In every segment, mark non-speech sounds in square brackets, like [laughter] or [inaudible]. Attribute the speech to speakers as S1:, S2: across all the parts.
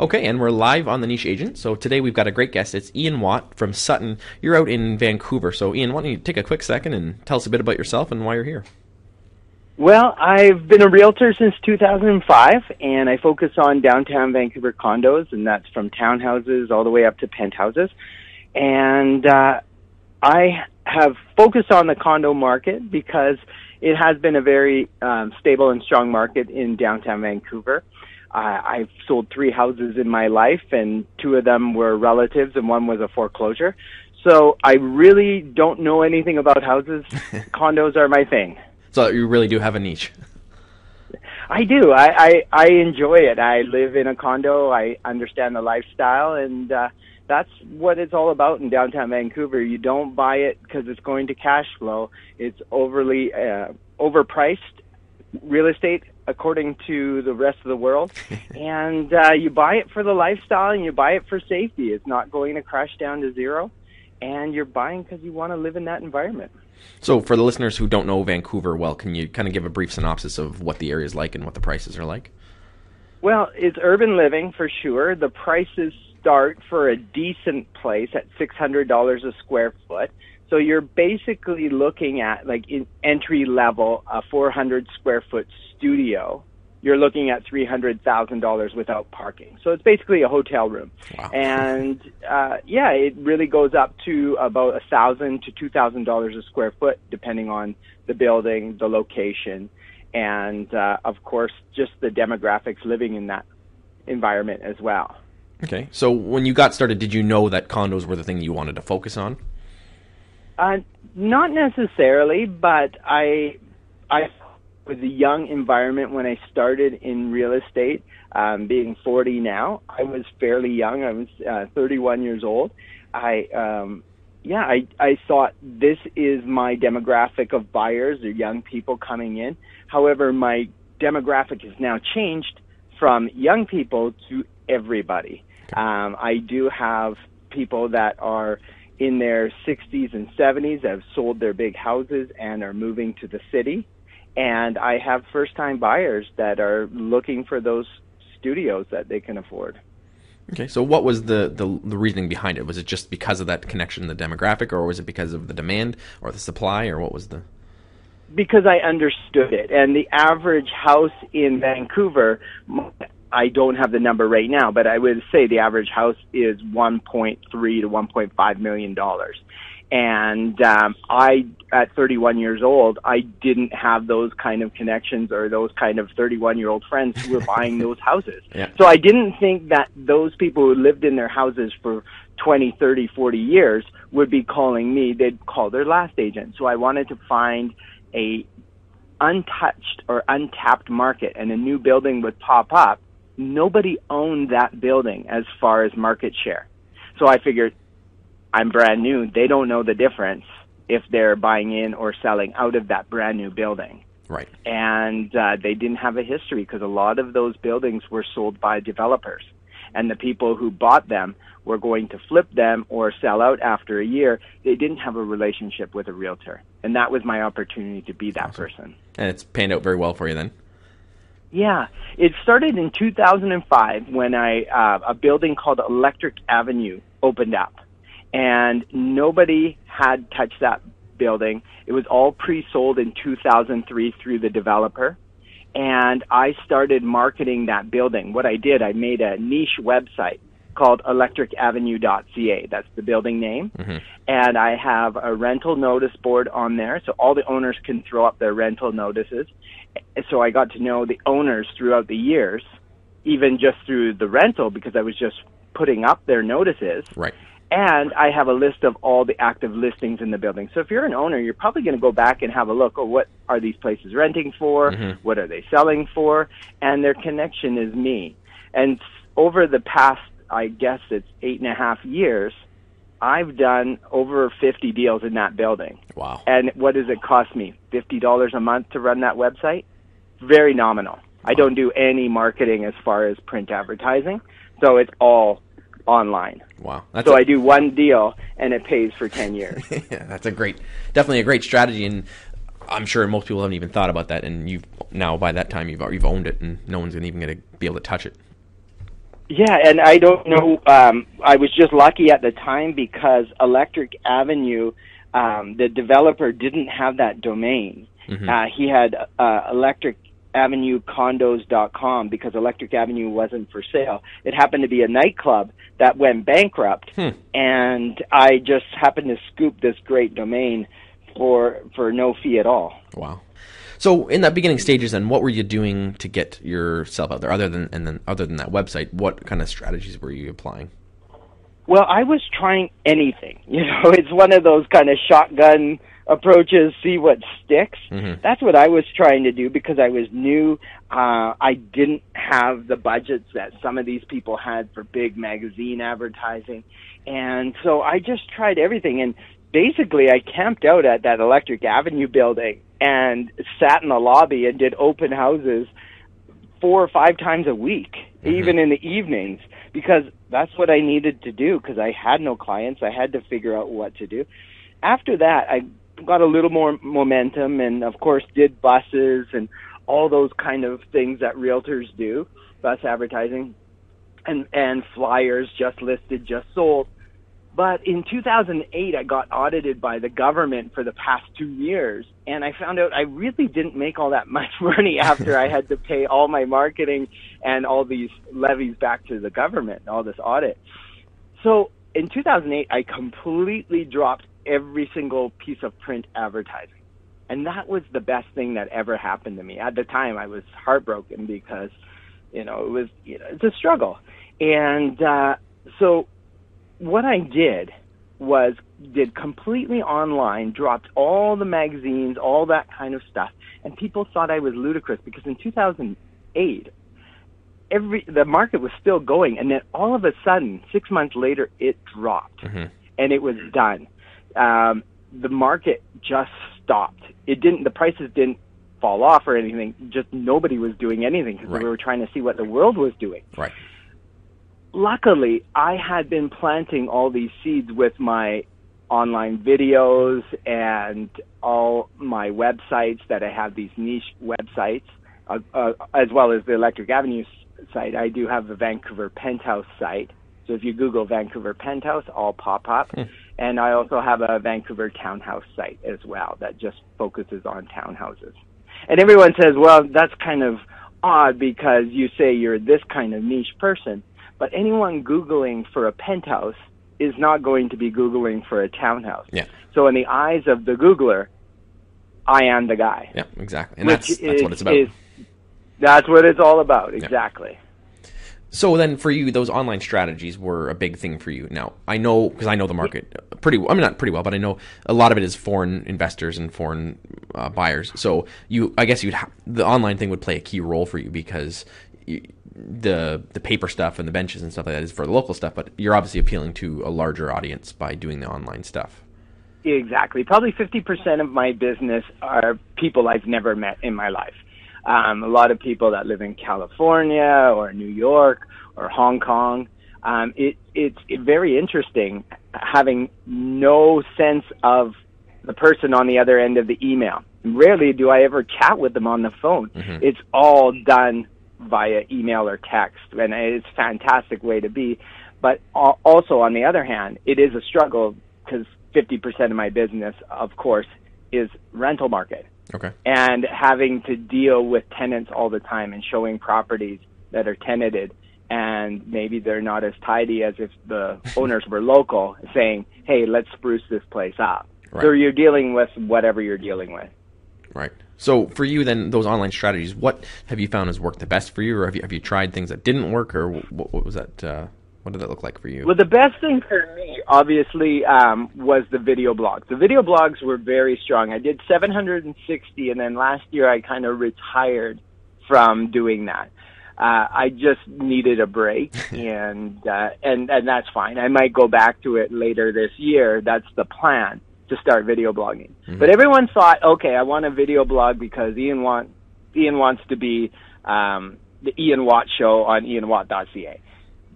S1: Okay, and we're live on the Niche Agent. So today we've got a great guest. It's Ian Watt from Sutton. You're out in Vancouver. So, Ian, why don't you take a quick second and tell us a bit about yourself and why you're here?
S2: Well, I've been a realtor since 2005, and I focus on downtown Vancouver condos, and that's from townhouses all the way up to penthouses. And uh, I have focused on the condo market because it has been a very um, stable and strong market in downtown Vancouver. Uh, I've sold three houses in my life, and two of them were relatives, and one was a foreclosure. So I really don't know anything about houses. [laughs] Condos are my thing.
S1: So you really do have a niche.
S2: I do. I, I I enjoy it. I live in a condo. I understand the lifestyle, and uh, that's what it's all about in downtown Vancouver. You don't buy it because it's going to cash flow. It's overly uh, overpriced real estate according to the rest of the world, [laughs] and uh, you buy it for the lifestyle and you buy it for safety. It's not going to crash down to zero, and you're buying because you want to live in that environment.
S1: So, for the listeners who don't know Vancouver well, can you kind of give a brief synopsis of what the area is like and what the prices are like?
S2: Well, it's urban living for sure. The prices start for a decent place at $600 a square foot. So you're basically looking at like in entry level a 400 square foot studio. You're looking at three hundred thousand dollars without parking. So it's basically a hotel room.
S1: Wow.
S2: And uh, yeah, it really goes up to about a thousand to two thousand dollars a square foot, depending on the building, the location, and uh, of course just the demographics living in that environment as well.
S1: Okay. So, when you got started, did you know that condos were the thing you wanted to focus on?
S2: Uh, not necessarily, but I I was a young environment when I started in real estate. Um, being 40 now, I was fairly young. I was uh, 31 years old. I um, yeah, I I thought this is my demographic of buyers or young people coming in. However, my demographic has now changed from young people to everybody. Um, I do have people that are in their 60s and 70s have sold their big houses and are moving to the city. And I have first time buyers that are looking for those studios that they can afford.
S1: Okay, so what was the, the, the reasoning behind it? Was it just because of that connection, the demographic, or was it because of the demand or the supply, or what was the?
S2: Because I understood it, and the average house in Vancouver I don't have the number right now, but I would say the average house is 1.3 to 1.5 million dollars. And um, I, at 31 years old, I didn't have those kind of connections or those kind of 31 year old friends who were buying [laughs] those houses.
S1: Yeah.
S2: So I didn't think that those people who lived in their houses for 20, 30, 40 years would be calling me. They'd call their last agent. So I wanted to find a untouched or untapped market and a new building would pop up nobody owned that building as far as market share. So I figured I'm brand new. They don't know the difference if they're buying in or selling out of that brand new building.
S1: Right.
S2: And uh, they didn't have a history because a lot of those buildings were sold by developers. And the people who bought them were going to flip them or sell out after a year. They didn't have a relationship with a realtor. And that was my opportunity to be that person.
S1: And it's panned out very well for you then.
S2: Yeah, it started in 2005 when I uh, a building called Electric Avenue opened up, and nobody had touched that building. It was all pre-sold in 2003 through the developer, and I started marketing that building. What I did, I made a niche website called electricavenue.ca. That's the building name.
S1: Mm-hmm.
S2: And I have a rental notice board on there so all the owners can throw up their rental notices so I got to know the owners throughout the years, even just through the rental because I was just putting up their notices.
S1: Right.
S2: And I have a list of all the active listings in the building. So if you're an owner, you're probably going to go back and have a look. Oh, what are these places renting for?
S1: Mhm.
S2: What are they selling for? And their connection is me. And over the past, I guess it's eight and a half years, I've done over 50 deals in that building.
S1: Wow.
S2: And what does it cost me? $50 a month to run that website? Very nominal. I don't do any marketing as far as print advertising. So it's all online.
S1: Wow. That's
S2: so
S1: a-
S2: I do one deal and it pays for 10 years. [laughs]
S1: yeah, that's a great, definitely a great strategy, and I'm sure most people haven't even thought about that. And you've now by that time you've you've owned it, and no one's gonna even gonna be able to touch it.
S2: Yeah, and I don't know. Um, I was just lucky at the time because Electric Avenue, um, the developer didn't have that domain.
S1: Mhm.
S2: Uh, he had uh, Electric Avenue Condos.com because Electric Avenue wasn't for sale. It happened to be a nightclub that went bankrupt,
S1: Hmm.
S2: and I just happened to scoop this great domain for for no fee at all.
S1: Wow. So in that beginning stages, then what were you doing to get yourself out there? Other than and then other than that website, what kind of strategies were you applying?
S2: Well, I was trying anything. [laughs] You know, it's one of those kind of shotgun approaches, see what sticks.
S1: Mhm.
S2: That's what I was trying to do because I was new. Uh, I didn't have the budgets that some of these people had for big magazine advertising. And so I just tried everything. And basically, I camped out at that Electric Avenue building and sat in the lobby and did open houses four or five times a week, mm-hmm. even in the evenings, because that's what I needed to do because I had no clients. I had to figure out what to do. After that, I got a little more momentum and, of course, did buses and all those kind of things that realtors do, bus advertising and, and flyers just listed, just sold. But in 2008, I got audited by the government for the past two years, and I found out I really didn't make all that [laughs] much money after I had to pay all my marketing and all these levies back to the government, all this audit. So in 2008, I completely dropped every single piece of print advertising. And that was the best thing that ever happened to me. At the time, I was heartbroken because, you know, it was, you know, it's a struggle. And, uh, so what I did was did completely online, dropped all the magazines, all that kind of stuff, and people thought I was ludicrous because in 2008, every the market was still going, and then all of a sudden, six months later, it dropped,
S1: Mhm.
S2: and it was done. Um, the market just stopped. It didn't. The prices didn't fall off or anything. Just nobody was doing anything because
S1: Right.
S2: we were trying to see what the world was doing
S1: Right.
S2: Luckily I had been planting all these seeds with my online videos and all my websites that I have these niche websites uh, uh, as well as the Electric Avenue site. I do have a Vancouver Penthouse site. So if you Google Vancouver Penthouse, I'll pop up. And I also have a Vancouver Townhouse site as well that just focuses on townhouses. And everyone says, well, that's kind of odd because you say you're this kind of niche person, but anyone Googling for a penthouse is not going to be Googling for a townhouse.
S1: Yeah.
S2: So in the eyes of the Googler, I am the guy.
S1: Yeah. Exactly. And that's that's what
S2: is-
S1: it's about.
S2: is- that's what it's all about, exactly.
S1: So then, for you, those online strategies were a big thing for you. Now, I know because I know the market pretty. well. I mean, not pretty well, but I know a lot of it is foreign investors and foreign uh, buyers. So you, I guess you'd ha- the online thing would play a key role for you because the the paper stuff and the benches and stuff like that is for the local stuff. But you're obviously appealing to a larger audience by doing the online stuff.
S2: Exactly. Probably 50% of my business are people I've never met in my life. Um, a lot of people that live in California or New York or Hong Kong. Um, it, it's very interesting having no sense of the person on the other end of the email. Rarely do I ever chat with them on the phone. It's all done via email or text, and it's a fantastic way to be. But also, on the other hand, it is a struggle because 50% of my business, of course, is rental market
S1: Okay.
S2: and having to deal with tenants all the time and showing properties that are tenanted and maybe they're not as tidy as if the [laughs] owners were local saying, hey, let's spruce this place up.
S1: Right.
S2: So you're dealing with whatever you're dealing with.
S1: Right. So for you, then those online strategies, what have you found has worked the best for you, or have you have you tried things that didn't work, or what, what was that? Uh, what did that look like for you?
S2: Well, the best thing for me, obviously, um, was the video blogs. The video blogs were very strong. I did 760, and then last year I kind of retired from doing that. Uh, I just needed a break, [laughs] and uh, and and that's fine. I might go back to it later this year. That's the plan to start video blogging. But everyone thought, okay, I want a video blog because Ian want Ian wants to be um, the Ian Watt show on IanWatt.ca.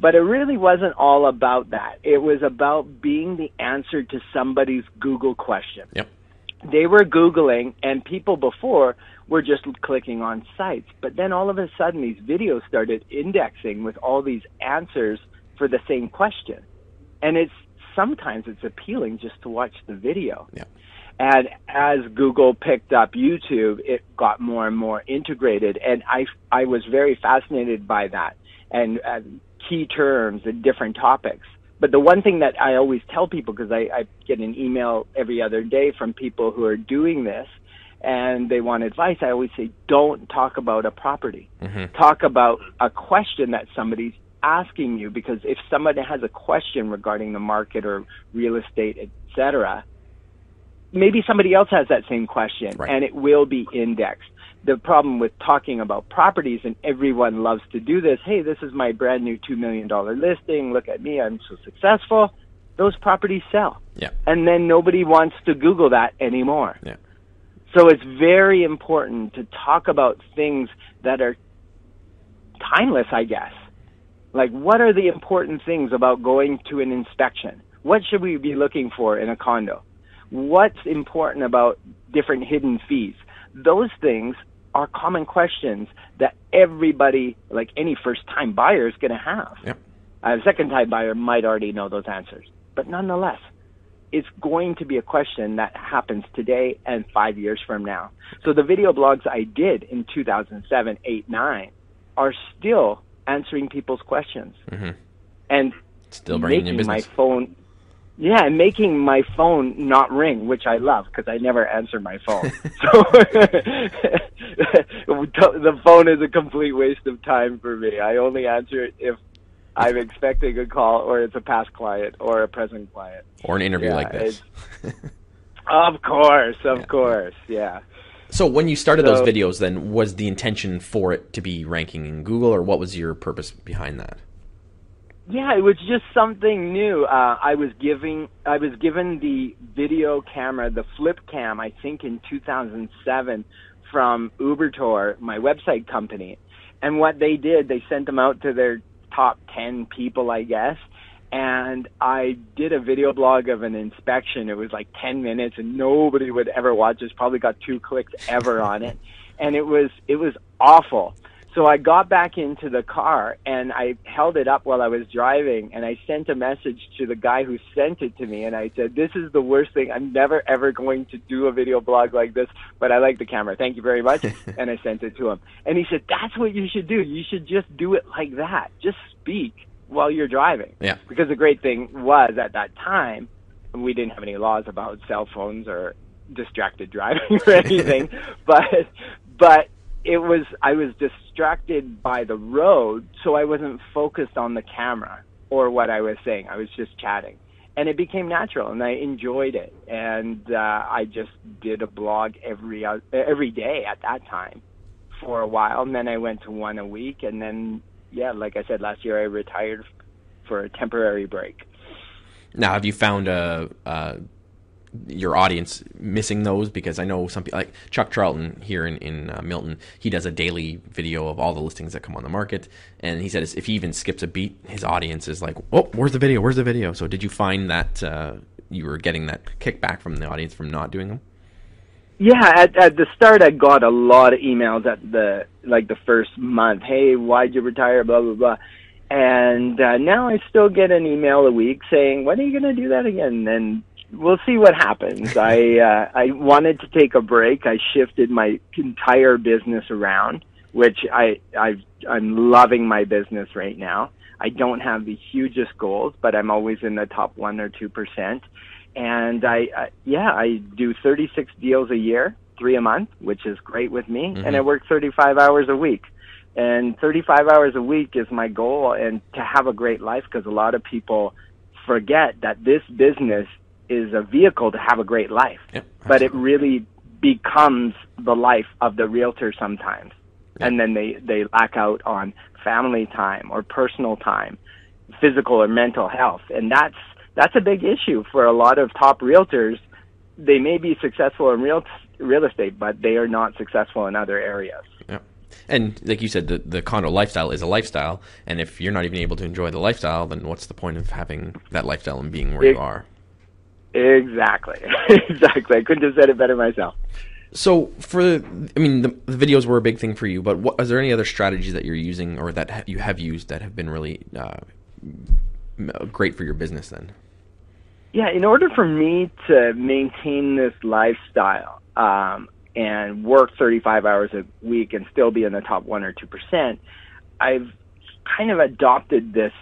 S2: But it really wasn't all about that. It was about being the answer to somebody's Google question
S1: Yep.
S2: they were googling and people before were just clicking on sites. But then all of a sudden, these videos started indexing with all these answers for the same question. And it's sometimes it's appealing just to watch the video.
S1: Yeah.
S2: And as Google picked up YouTube, it got more and more integrated. And I, I was very fascinated by that and uh, key terms and different topics. But the one thing that I always tell people, because I, I get an email every other day from people who are doing this and they want advice, I always say, don't talk about a property.
S1: Mm-hmm.
S2: Talk about a question that somebody's asking you because if somebody has a question regarding the market or real estate, etc., maybe somebody else has that same question
S1: Right.
S2: and it will be indexed. The problem with talking about properties, and everyone loves to do this, hey, this is my brand new $2 million listing. Look at me, I'm so successful. Those properties sell.
S1: Yeah.
S2: And then nobody wants to Google that anymore.
S1: Yeah.
S2: So it's very important to talk about things that are timeless, I guess. Like, what are the important things about going to an inspection? What should we be looking for in a condo? What's important about different hidden fees? Those things are common questions that everybody, like any first time buyer, is going to have.
S1: Yep.
S2: A second time buyer might already know those answers. But nonetheless, it's going to be a question that happens today and five years from now. So the video blogs I did in 2007, 8, 9 are still answering people's questions.
S1: Mhm.
S2: And
S1: Still bringing
S2: making my phone yeah, and making my phone not ring, which I love because I never answer my phone. [laughs] [laughs] so [laughs] the phone is a complete waste of time for me. I only answer it if I'm expecting a call or it's a past client or a present client.
S1: or an interview
S2: Yeah,
S1: like this.
S2: Of course, of
S1: Yeah.
S2: course, yeah.
S1: So when you started those videos, then was the intention for it to be ranking in Google, or what was your purpose behind that?
S2: Yeah, it was just something new. Uh, I was giving, I was given the video camera, the flip cam, I think in 2007 from Ubertor, my website company. And what they did, they sent them out to their top 10 people, I guess. And I did a video blog of an inspection. It was like 10 minutes and nobody would ever watch this. Probably got two clicks ever on it. And it was, it was awful. So I got back into the car and I held it up while I was driving and I sent a message to the guy who sent it to me and I said, this is the worst thing. I'm never ever going to do a video blog like this, but I like the camera. Thank you very much. [laughs] and I sent it to him. And he said, that's what you should do. You should just do it like that. Just speak while you're driving.
S1: Yeah.
S2: Because the great thing was at that time, we didn't have any laws about cell phones or distracted driving or anything, [laughs] but but it was I was distracted by the road, so I wasn't focused on the camera or what I was saying. I was just chatting, and it became natural, and I enjoyed it, and uh, I just did a blog every uh, every day at that time for a while, and then I went to one a week, and then yeah, like I said last year, I retired for a temporary break.
S1: Now, have you found uh, uh, your audience missing those? Because I know some people, like Chuck Charlton here in, in uh, Milton, he does a daily video of all the listings that come on the market. And he said if he even skips a beat, his audience is like, oh, where's the video? Where's the video? So did you find that uh, you were getting that kickback from the audience from not doing them?
S2: Yeah, at, at the start, I got a lot of emails at the like the first month. Hey, why'd you retire? Blah blah blah. And uh, now I still get an email a week saying, "When are you going to do that again?" And we'll see what happens. [laughs] I uh, I wanted to take a break. I shifted my entire business around, which I I've, I'm loving my business right now. I don't have the hugest goals, but I'm always in the top one or two percent. And I, I yeah, I do 36 deals a year, three a month, which is great with me, mm-hmm. and I work 35 hours a week. And 35 hours a week is my goal and to have a great life because a lot of people forget that this business is a vehicle to have a great life.
S1: Yep,
S2: but it really becomes the life of the realtor sometimes. And then they they lack out on family time or personal time physical or mental health. And that's that's a big issue for a lot of top realtors they may be successful in real real estate but they are not successful in other areas
S1: Yeah. And like you said, the, the condo lifestyle is a lifestyle, and if you're not even able to enjoy the lifestyle, then what's the point of having that lifestyle and being where
S2: It-
S1: you are?
S2: Exactly. [laughs] exactly. I couldn't have said it better myself.
S1: So for, I mean, the, the, videos were a big thing for you, but what, is there any other strategies that you're using or that you have used that have been really uh, great for your business then?
S2: Yeah, in order for me to maintain this lifestyle um, and work 35 hours a week and still be in the top one or two percent, I've kind of adopted this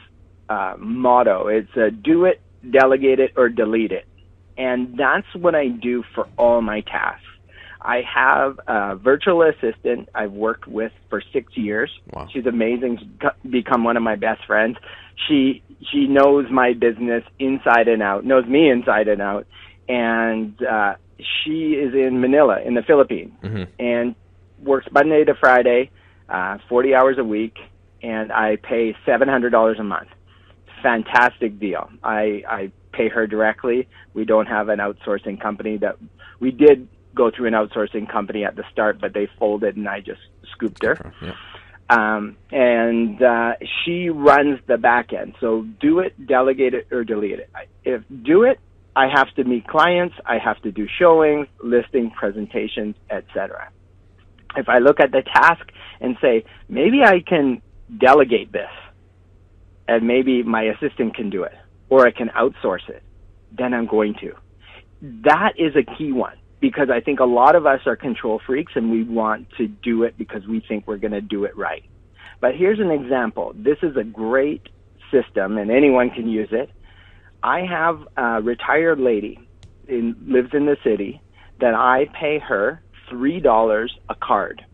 S2: uh, motto. It's a do it, delegate it, or delete it. And that's what I do for all my tasks. I have a virtual assistant I've worked with for six years. Wow. She's amazing. She's become one of my best friends. She she knows my business inside and out, knows me inside and out, and uh, she is in Manila in the Philippines mm-hmm. and works Monday to Friday, uh, 40 hours a week, and I pay $700 a month. Fantastic deal. I, I pay her directly. We don't have an outsourcing company that we did go through an outsourcing company at the start, but they folded and I just scooped her. Yeah. Um, and uh, she runs the back end. So do it, delegate it, or delete it. If do it, I have to meet clients, I have to do showings, listing presentations, etc. If I look at the task and say, maybe I can delegate this, and maybe my assistant can do it, or I can outsource it, then I'm going to. That is a key one because I think a lot of us are control freaks and we want to do it because we think we're going to do it right. But here's an example. This is a great system and anyone can use it. I have a retired lady in lives in the city that I pay her three dollars a card,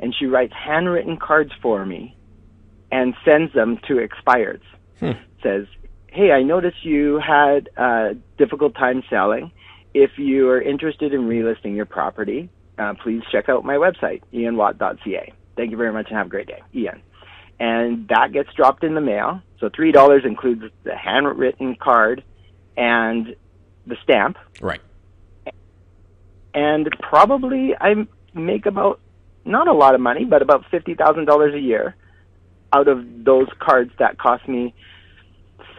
S2: and she writes handwritten cards for me and sends them to expireds. Hmm. Says, "Hey, I noticed you had a difficult time selling. If you are interested in relisting your property, uh, please check out my website, ianwatt.ca. Thank you very much and have a great day, Ian." And that gets dropped in the mail so three dollars includes the handwritten card and the stamp.
S1: Right.
S2: And probably I make about not a lot of money, but about fifty thousand dollars a year out of those cards that cost me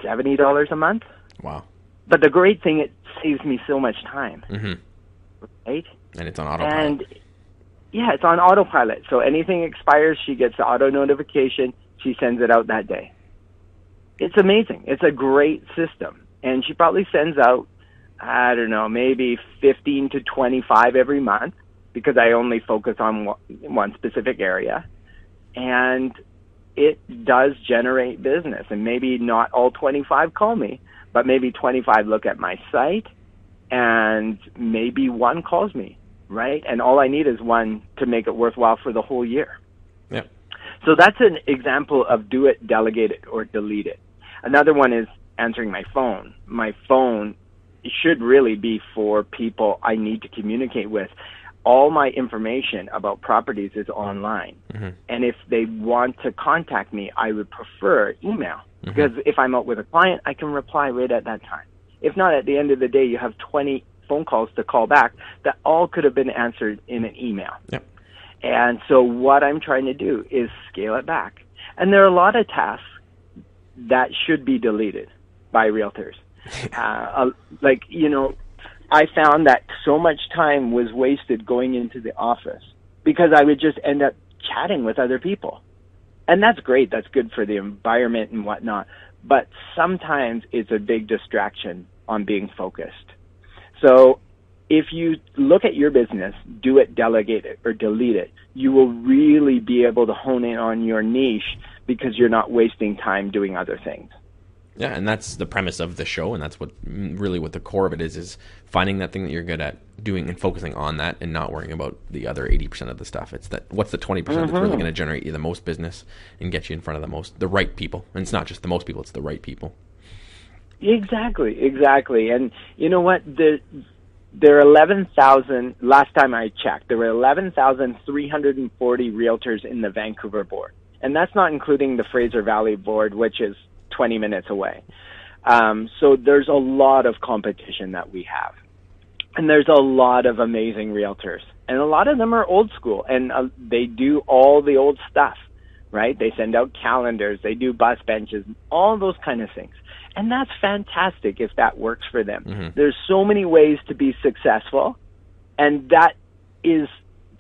S2: seventy dollars a month.
S1: Wow.
S2: But the great thing, it saves me so much time.
S1: Mm-hmm.
S2: Right.
S1: And it's on autopilot.
S2: And yeah, it's on autopilot. So anything expires, she gets the auto notification. She sends it out that day it's amazing. It's a great system. And she probably sends out, I don't know, maybe 15 to 25 every month because I only focus on one specific area. And it does generate business. And maybe not all 25 call me, but maybe 25 look at my site and maybe one calls me, right? And all I need is one to make it worthwhile for the whole year.
S1: Yeah.
S2: So that's an example of do it, delegate it, or delete it. Another one is answering my phone. My phone should really be for people I need to communicate with. All my information about properties is online. Mm-hmm. And if they want to contact me, I would prefer email. Mm-hmm. Because if I'm out with a client, I can reply right at that time. If not, at the end of the day, you have 20 phone calls to call back that all could have been answered in an email.
S1: Yep.
S2: And so what I'm trying to do is scale it back. And there are a lot of tasks that should be deleted by realtors. [laughs] uh, like, you know, I found that so much time was wasted going into the office because I would just end up chatting with other people. And that's great. That's good for the environment and whatnot. But sometimes it's a big distraction on being focused. So if you look at your business, do it, delegate it, or delete it, you will really be able to hone in on your niche because you're not wasting time doing other things.
S1: Yeah, and that's the premise of the show, and that's what really what the core of it is: is finding that thing that you're good at doing and focusing on that, and not worrying about the other eighty percent of the stuff. It's that what's the twenty percent that's really mm-hmm. going to generate you the most business and get you in front of the most the right people. And it's not just the most people; it's the right people.
S2: Exactly, exactly. And you know what? The there are 11,000, last time I checked, there were 11,340 realtors in the Vancouver board. And that's not including the Fraser Valley board, which is 20 minutes away. Um, so there's a lot of competition that we have. And there's a lot of amazing realtors. And a lot of them are old school and uh, they do all the old stuff, right? They send out calendars, they do bus benches, all those kind of things. And that's fantastic if that works for them. Mm-hmm. There's so many ways to be successful, and that is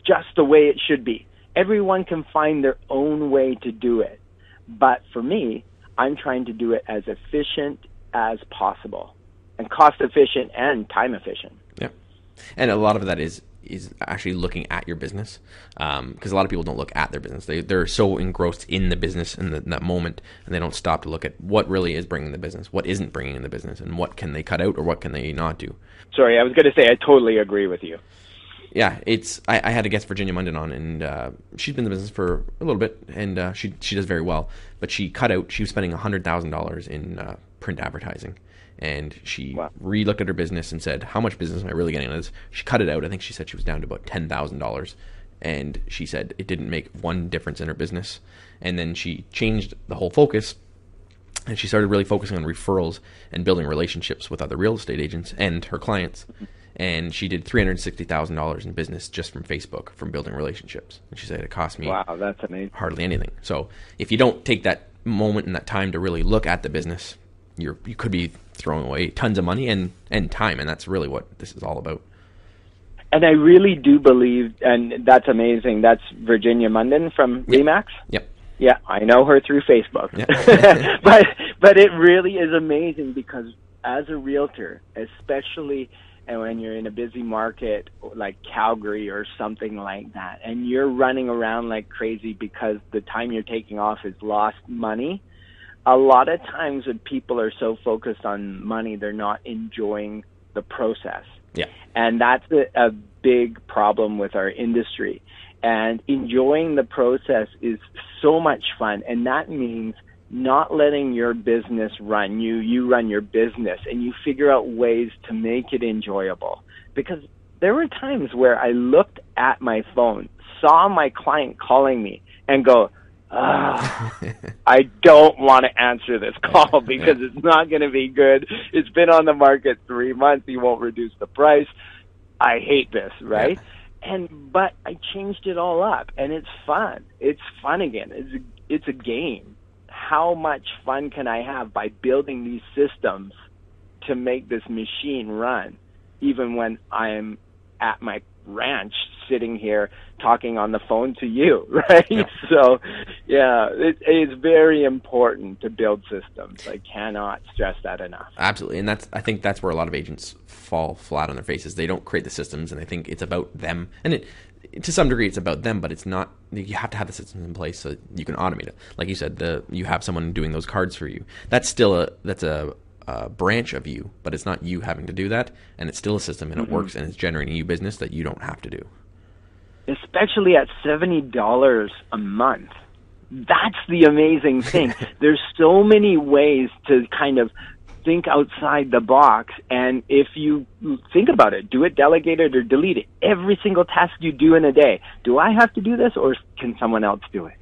S2: just the way it should be. Everyone can find their own way to do it. But for me, I'm trying to do it as efficient as possible and cost efficient and time efficient.
S1: Yeah. And a lot of that is is actually looking at your business because um, a lot of people don't look at their business. They they're so engrossed in the business in, the, in, that moment, and they don't stop to look at what really is bringing the business, what isn't bringing in the business, and what can they cut out or what can they not do.
S2: Sorry, I was going to say I totally agree with you.
S1: Yeah, it's I, I had a guest Virginia Munden on, and uh, she's been in the business for a little bit, and uh, she she does very well. But she cut out. She was spending hundred thousand dollars in uh, print advertising and she wow. re-looked at her business and said, "How much business am I really getting out of this?" She cut it out. I think she said she was down to about ten thousand dollars, and she said it didn't make one difference in her business. And then she changed the whole focus, and she started really focusing on referrals and building relationships with other real estate agents and her clients. And she did three hundred sixty thousand dollars in business just from Facebook, from building relationships. And she said it cost me
S2: wow, that's amazing.
S1: hardly anything. So if you don't take that moment and that time to really look at the business, you're you could be throwing away tons of money and and time, and that's really what this is all about.
S2: And I really do believe, and that's amazing. That's Virginia Munden from
S1: yep.
S2: Remax.
S1: Yep.
S2: Yeah, I know her through Facebook.
S1: Yep. [laughs]
S2: but but it really is amazing because as a realtor, especially and when you're in a busy market like Calgary or something like that, and you're running around like crazy because the time you're taking off is lost money, a lot of times when people are so focused on money, they're not enjoying the process.
S1: Yeah.
S2: And that's a, a big problem with our industry. And enjoying the process is so much fun. And that means not letting your business run you. You run your business and you figure out ways to make it enjoyable. Because there were times where I looked at my phone, saw my client calling me, and go, [laughs] I don't want to answer this call because it's not going to be good. It's been on the market three months. He won't reduce the price. I hate this, right? Yeah. And but I changed it all up, and it's fun. It's fun again. It's a, it's a game. How much fun can I have by building these systems to make this machine run, even when I'm at my ranch sitting here talking on the phone to you, [laughs] right? Yeah. So, yeah, it, it's very important to build systems. I cannot stress that enough.
S1: Absolutely, and that's I think that's where a lot of agents fall flat on their faces. They don't create the systems, and they think it's about them. And it, to some degree, it's about them, but it's not. You have to have the systems in place so you can automate it. Like you said, the you have someone doing those cards for you. That's still a that's a uh, branch of you, but it's not you having to do that, and it's still a system, and mm-hmm. it works, and it's generating you business that you don't have to do.
S2: Especially at seventy dollars a month, that's the amazing thing. [laughs] There's so many ways to kind of think outside the box, and if you think about it, do it delegated or delete it. Every single task you do in a day, do I have to do this, or can someone else do it?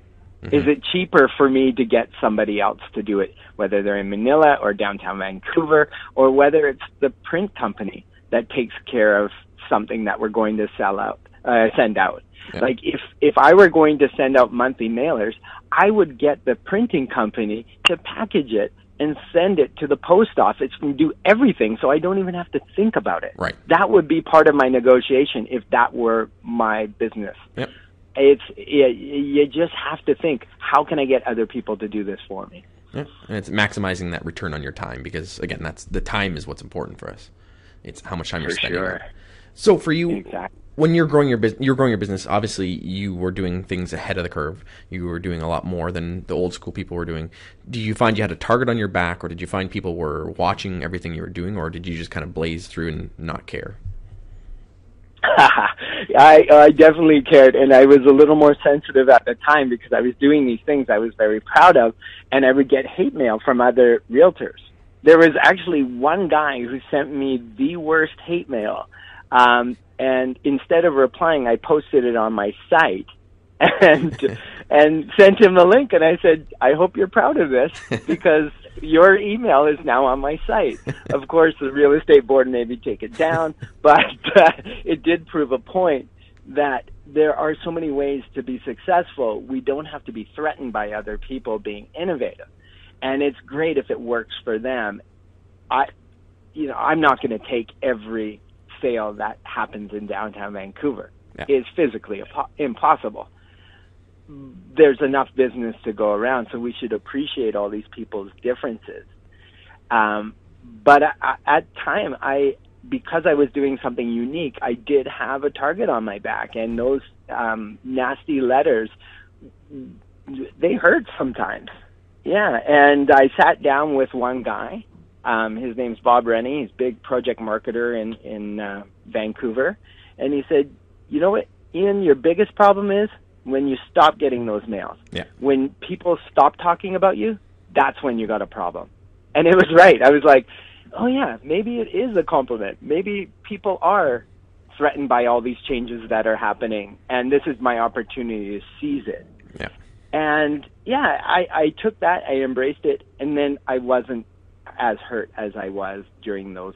S2: Mm-hmm. Is it cheaper for me to get somebody else to do it, whether they're in Manila or downtown Vancouver, or whether it's the print company that takes care of something that we're going to sell out, uh, send out? Yeah. Like if if I were going to send out monthly mailers, I would get the printing company to package it and send it to the post office and do everything so I don't even have to think about it.
S1: Right.
S2: That would be part of my negotiation if that were my business.
S1: Yep
S2: it's you just have to think how can i get other people to do this for me
S1: yeah. and it's maximizing that return on your time because again that's the time is what's important for us it's how much time
S2: for
S1: you're spending
S2: sure.
S1: so for you
S2: exactly.
S1: When you're growing your business you're growing your business obviously you were doing things ahead of the curve. You were doing a lot more than the old school people were doing. Do you find you had a target on your back or did you find people were watching everything you were doing or did you just kind of blaze through and not care? [laughs]
S2: I, I definitely cared, and I was a little more sensitive at the time because I was doing these things I was very proud of, and I would get hate mail from other realtors. There was actually one guy who sent me the worst hate mail, um, and instead of replying, I posted it on my site [laughs] and and sent him the link, and I said, "I hope you're proud of this [laughs] because your email is now on my site. of course, the real estate board maybe take it down, [laughs] but uh, it did prove a point that there are so many ways to be successful. We don't have to be threatened by other people being innovative. And it's great if it works for them. I you know, I'm not going to take every sale that happens in downtown Vancouver. yeah. is physically impossible. There's enough business to go around, so we should appreciate all these people's differences. Um, but I, at time, I because I was doing something unique, I did have a target on my back, and those um, nasty letters they hurt sometimes. Yeah, and I sat down with one guy. Um, his name's Bob Rennie. He's a big project marketer in in uh, Vancouver, and he said, "You know what, Ian? Your biggest problem is when you stop getting those mails.
S1: Yeah.
S2: When people stop talking about you, that's when you got a problem." And it was right. I was like, "Oh yeah, maybe it is a compliment. Maybe people are threatened by all these changes that are happening, and this is my opportunity to seize it."
S1: Yeah.
S2: And yeah, I, I took that, I embraced it, and then I wasn't as hurt as I was during those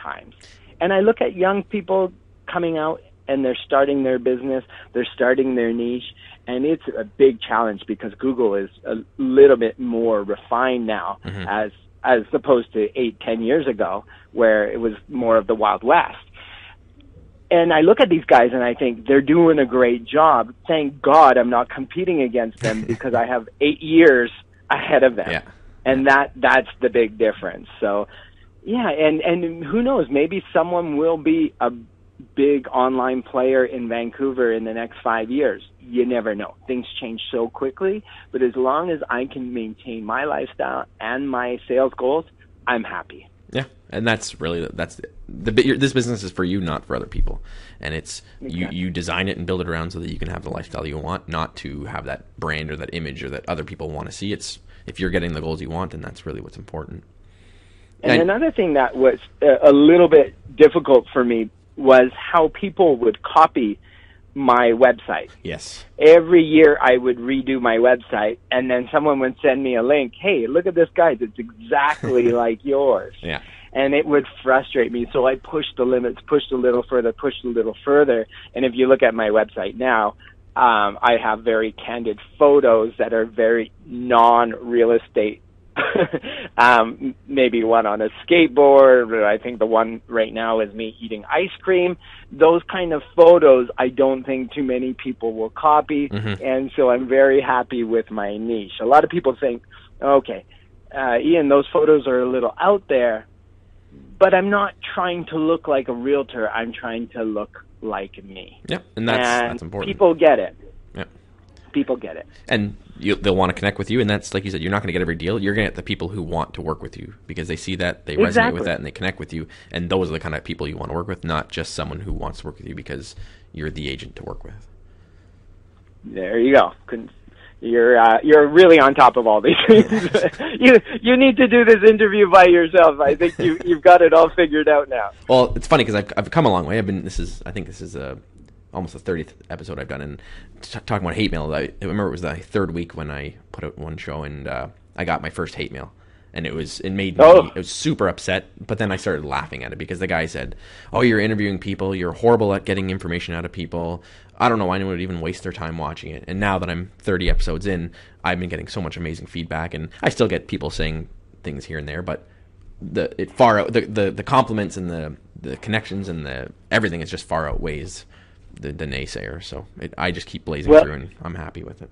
S2: times. And I look at young people coming out and they're starting their business, they're starting their niche, and it's a big challenge because Google is a little bit more refined now mm-hmm. as as opposed to eight, ten years ago, where it was more of the Wild West and I look at these guys and I think they're doing a great job. Thank God I'm not competing against them [laughs] because I have eight years ahead of them.
S1: Yeah.
S2: And that that's the big difference. So yeah, and and who knows, maybe someone will be a big online player in Vancouver in the next five years. You never know. Things change so quickly, but as long as I can maintain my lifestyle and my sales goals, I'm happy.
S1: Yeah, and that's really that's the, the this business is for you, not for other people, and it's okay. you you design it and build it around so that you can have the lifestyle you want, not to have that brand or that image or that other people want to see. It's if you're getting the goals you want, then that's really what's important.
S2: And, and another thing that was uh, a little bit difficult for me was how people would copy my website.
S1: Yes.
S2: Every year I would redo my website and then someone would send me a link. Hey, look at this guy. It's exactly [laughs] like yours.
S1: Yeah.
S2: And it would frustrate me. So I pushed the limits, pushed a little further, pushed a little further. And if you look at my website now, um, I have very candid photos that are very non-real estate [laughs] um, maybe one on a skateboard. I think the one right now is me eating ice cream. Those kind of photos, I don't think too many people will copy, mm-hmm. and so I'm very happy with my niche. A lot of people think, okay, uh, Ian, those photos are a little out there, but I'm not trying to look like a realtor. I'm trying to look like me.
S1: Yeah, and that's and that's important.
S2: People get it.
S1: Yeah,
S2: people get it.
S1: And you, they'll want to connect with you, and that's like you said, you're not going to get every deal. You're going to get the people who want to work with you because they see that they
S2: exactly.
S1: resonate with that and they connect with you, and those are the kind of people you want to work with, not just someone who wants to work with you because you're the agent to work with.
S2: There you go. You're uh, you're really on top of all these [laughs] things. [laughs] you you need to do this interview by yourself. I think you you've got it all figured out now.
S1: Well, it's funny because I've I've come a long way. I've been this is I think this is a almost the 30th episode I've done. And t- talking about hate mail, I, I, remember it was the third week when I put out one show and uh, I got my first hate mail. And it was it made me oh. it was super upset, but then I started laughing at it because the guy said, "Oh, you're interviewing people. You're horrible at getting information out of people. I don't know why anyone would even waste their time watching it." And now that I'm 30 episodes in, I've been getting so much amazing feedback, and I still get people saying things here and there, but the it far out the, the the compliments and the the connections and the everything is just far outweighs the, the naysayer. So it, I just keep blazing well, through, and I'm happy with it.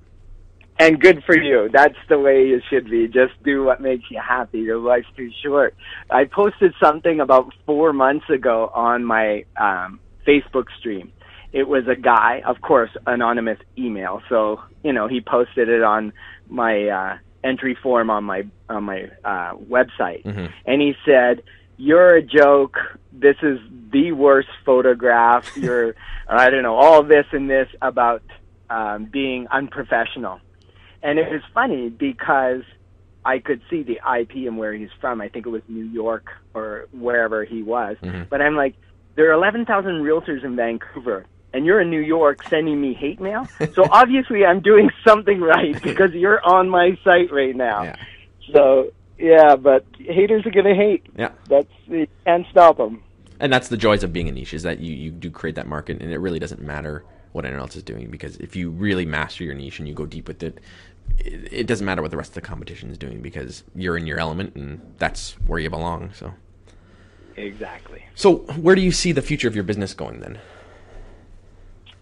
S2: And good for you. That's the way it should be. Just do what makes you happy. Your life's too short. I posted something about four months ago on my um, Facebook stream. It was a guy, of course, anonymous email. So you know, he posted it on my uh, entry form on my on my uh, website, mm-hmm. and he said, "You're a joke. This is the worst photograph. You're, [laughs] I don't know, all this and this about um, being unprofessional. And it was funny because I could see the IP and where he's from. I think it was New York or wherever he was. Mm-hmm. But I'm like, there are 11,000 realtors in Vancouver, and you're in New York sending me hate mail. So [laughs] obviously, I'm doing something right [laughs] because you're on my site right now.
S1: Yeah.
S2: So yeah, but haters are gonna hate.
S1: Yeah,
S2: that's you can't stop them
S1: and that's the joys of being a niche is that you, you do create that market and it really doesn't matter what anyone else is doing because if you really master your niche and you go deep with it, it, it doesn't matter what the rest of the competition is doing because you're in your element and that's where you belong. So
S2: exactly.
S1: So where do you see the future of your business going then?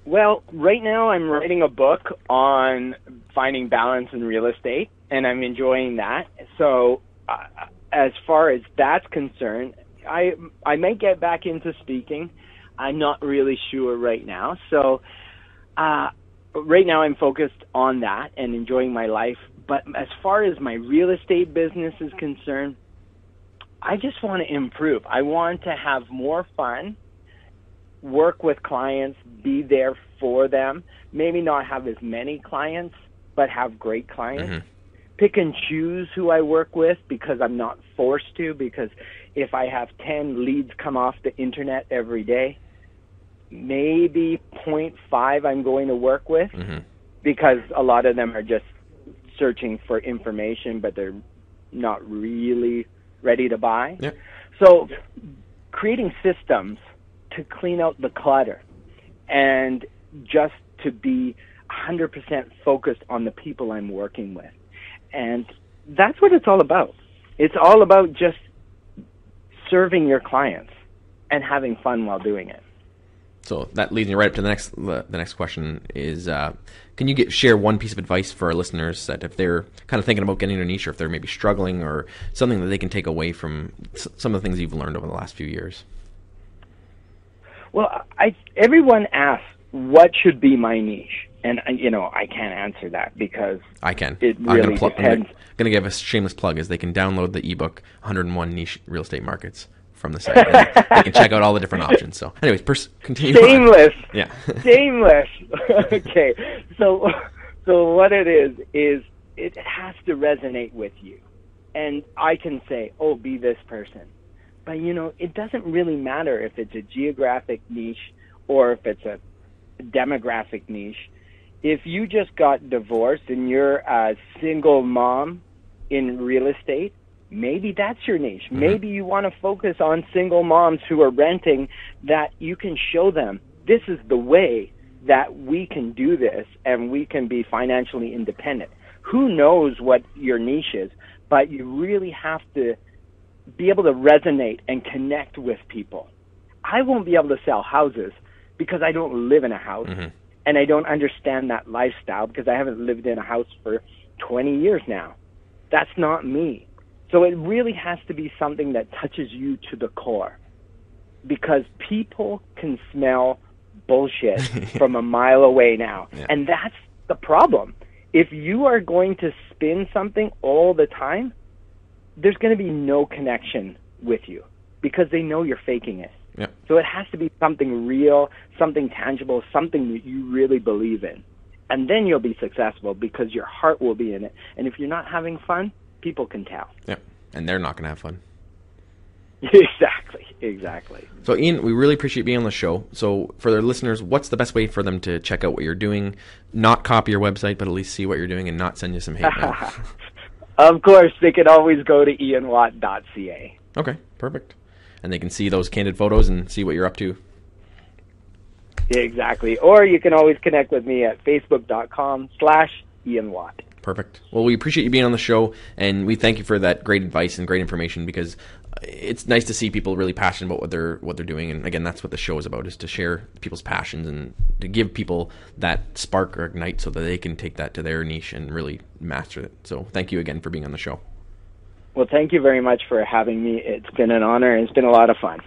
S2: Well, right now I'm writing a book on finding balance in real estate, and I'm enjoying that. So, uh, as far as that's concerned, I I might get back into speaking. I'm not really sure right now. So, uh, right now I'm focused on that and enjoying my life. But as far as my real estate business is concerned, I just want to improve. I want to have more fun, work with clients, be there for them. Maybe not have as many clients, but have great clients. Mm-hmm. Pick and choose who I work with because I'm not forced to. Because if I have 10 leads come off the internet every day, maybe 0.5 I'm going to work with mm-hmm. because a lot of them are just searching for information, but they're not really ready to buy.
S1: Yeah.
S2: So creating systems to clean out the clutter and just to be 100% focused on the people I'm working with. And that's what it's all about. It's all about just serving your clients and having fun while doing it.
S1: So that leads me right up to the next. The next question is: uh, Can you get share one piece of advice for our listeners that if they're kind of thinking about getting a niche, or if they're maybe struggling, or something that they can take away from some of the things you've learned over the last few years?
S2: Well, I everyone asks what should be my niche, and uh, you know I can't answer that because
S1: I can.
S2: It really
S1: I'm gonna
S2: pl- depends.
S1: I'm going to give a shameless plug: is they can download the ebook 101 Niche Real Estate Markets from the site. they can check out all the different [laughs] options. So, anyways, pers- continue.
S2: Shameless.
S1: On. Yeah. [laughs]
S2: Shameless. [laughs] okay. So, so what it is is it has to resonate with you, and I can say, "Oh, be this person," but you know, it doesn't really matter if it's a geographic niche or if it's a demographic niche. If you just got divorced and you're a single mom in real estate, maybe that's your niche. Mm-hmm. Maybe you want to focus on single moms who are renting that you can show them this is the way that we can do this and we can be financially independent. Who knows what your niche is, but you really have to be able to resonate and connect with people. I won't be able to sell houses because I don't live in a house mm-hmm. and I don't understand that lifestyle because I haven't lived in a house for 20 years now. That's not me. So it really has to be something that touches you to the core because people can smell bullshit [laughs] from a mile away now. Yeah. And that's the problem. If you are going to spin something all the time, there's going to be no connection with you because they know you're faking it.
S1: Yeah.
S2: So it has to be something real, something tangible, something that you really believe in. And then you'll be successful because your heart will be in it. And if you're not having fun, people can tell.
S1: Yeah, and they're not going to have fun. [laughs]
S2: exactly, exactly.
S1: So, Ian, we really appreciate being on the show. So, for their listeners, what's the best way for them to check out what you're doing? Not copy your website, but at least see what you're doing and not send you some hate mail. [laughs]
S2: of course, they can always go to ianwatt.ca.
S1: Okay, perfect. And they can see those candid photos and see what you're up to.
S2: Exactly. Or you can always connect with me at facebook.com slash Ian Watt.
S1: Perfect. Well, we appreciate you being on the show, and we thank you for that great advice and great information because it's nice to see people really passionate about what they're what they're doing. And again, that's what the show is about: is to share people's passions and to give people that spark or ignite, so that they can take that to their niche and really master it. So, thank you again for being on the show.
S2: Well, thank you very much for having me. It's been an honor and it's been a lot of fun.